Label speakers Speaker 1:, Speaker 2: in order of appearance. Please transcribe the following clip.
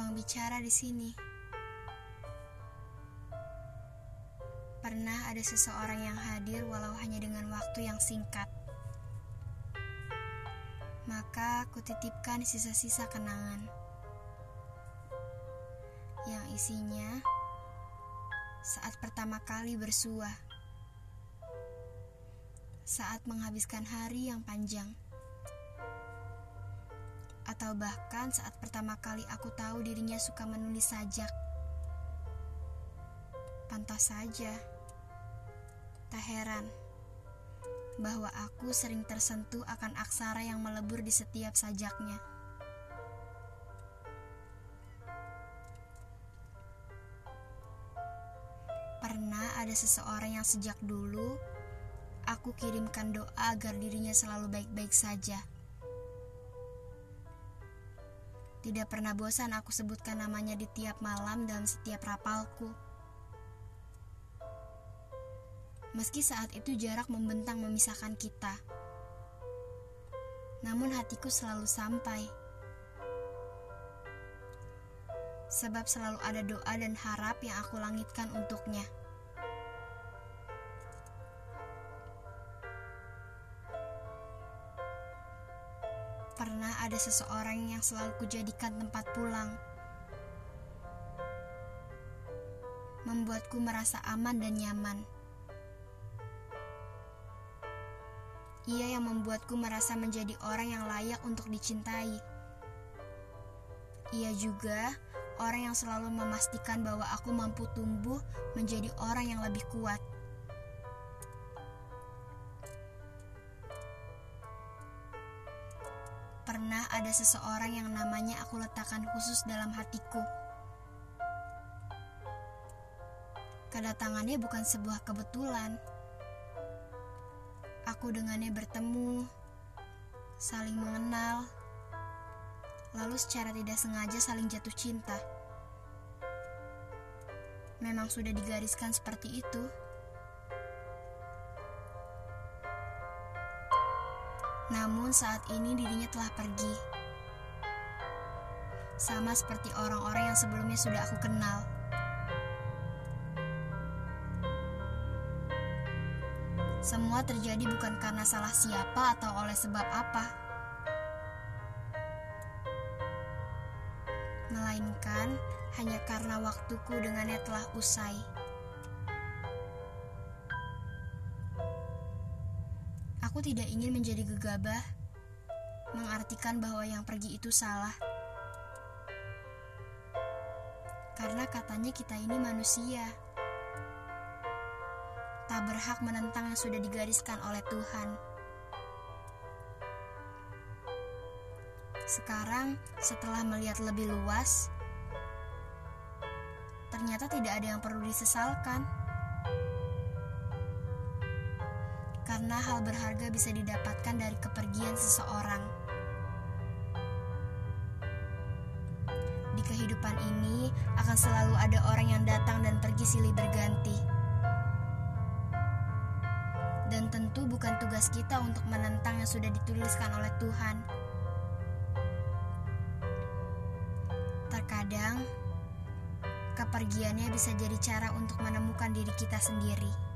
Speaker 1: ruang bicara di sini. Pernah ada seseorang yang hadir walau hanya dengan waktu yang singkat. Maka kutitipkan sisa-sisa kenangan yang isinya saat pertama kali bersua, saat menghabiskan hari yang panjang atau bahkan saat pertama kali aku tahu dirinya suka menulis sajak. Pantas saja, tak heran bahwa aku sering tersentuh akan aksara yang melebur di setiap sajaknya. Pernah ada seseorang yang sejak dulu aku kirimkan doa agar dirinya selalu baik-baik saja. Tidak pernah bosan aku sebutkan namanya di tiap malam dalam setiap rapalku. Meski saat itu jarak membentang memisahkan kita. Namun hatiku selalu sampai. Sebab selalu ada doa dan harap yang aku langitkan untuknya. Pernah ada seseorang yang selalu kujadikan tempat pulang. Membuatku merasa aman dan nyaman. Ia yang membuatku merasa menjadi orang yang layak untuk dicintai. Ia juga orang yang selalu memastikan bahwa aku mampu tumbuh menjadi orang yang lebih kuat. Pernah ada seseorang yang namanya aku letakkan khusus dalam hatiku. Kedatangannya bukan sebuah kebetulan. Aku dengannya bertemu, saling mengenal, lalu secara tidak sengaja saling jatuh cinta. Memang sudah digariskan seperti itu. Namun saat ini dirinya telah pergi. Sama seperti orang-orang yang sebelumnya sudah aku kenal. Semua terjadi bukan karena salah siapa atau oleh sebab apa. Melainkan hanya karena waktuku dengannya telah usai. Aku tidak ingin menjadi gegabah, mengartikan bahwa yang pergi itu salah. Karena katanya kita ini manusia. Tak berhak menentang yang sudah digariskan oleh Tuhan. Sekarang, setelah melihat lebih luas, ternyata tidak ada yang perlu disesalkan. Karena hal berharga bisa didapatkan dari kepergian seseorang. Di kehidupan ini akan selalu ada orang yang datang dan pergi silih berganti. Dan tentu bukan tugas kita untuk menentang yang sudah dituliskan oleh Tuhan. Terkadang, kepergiannya bisa jadi cara untuk menemukan diri kita sendiri.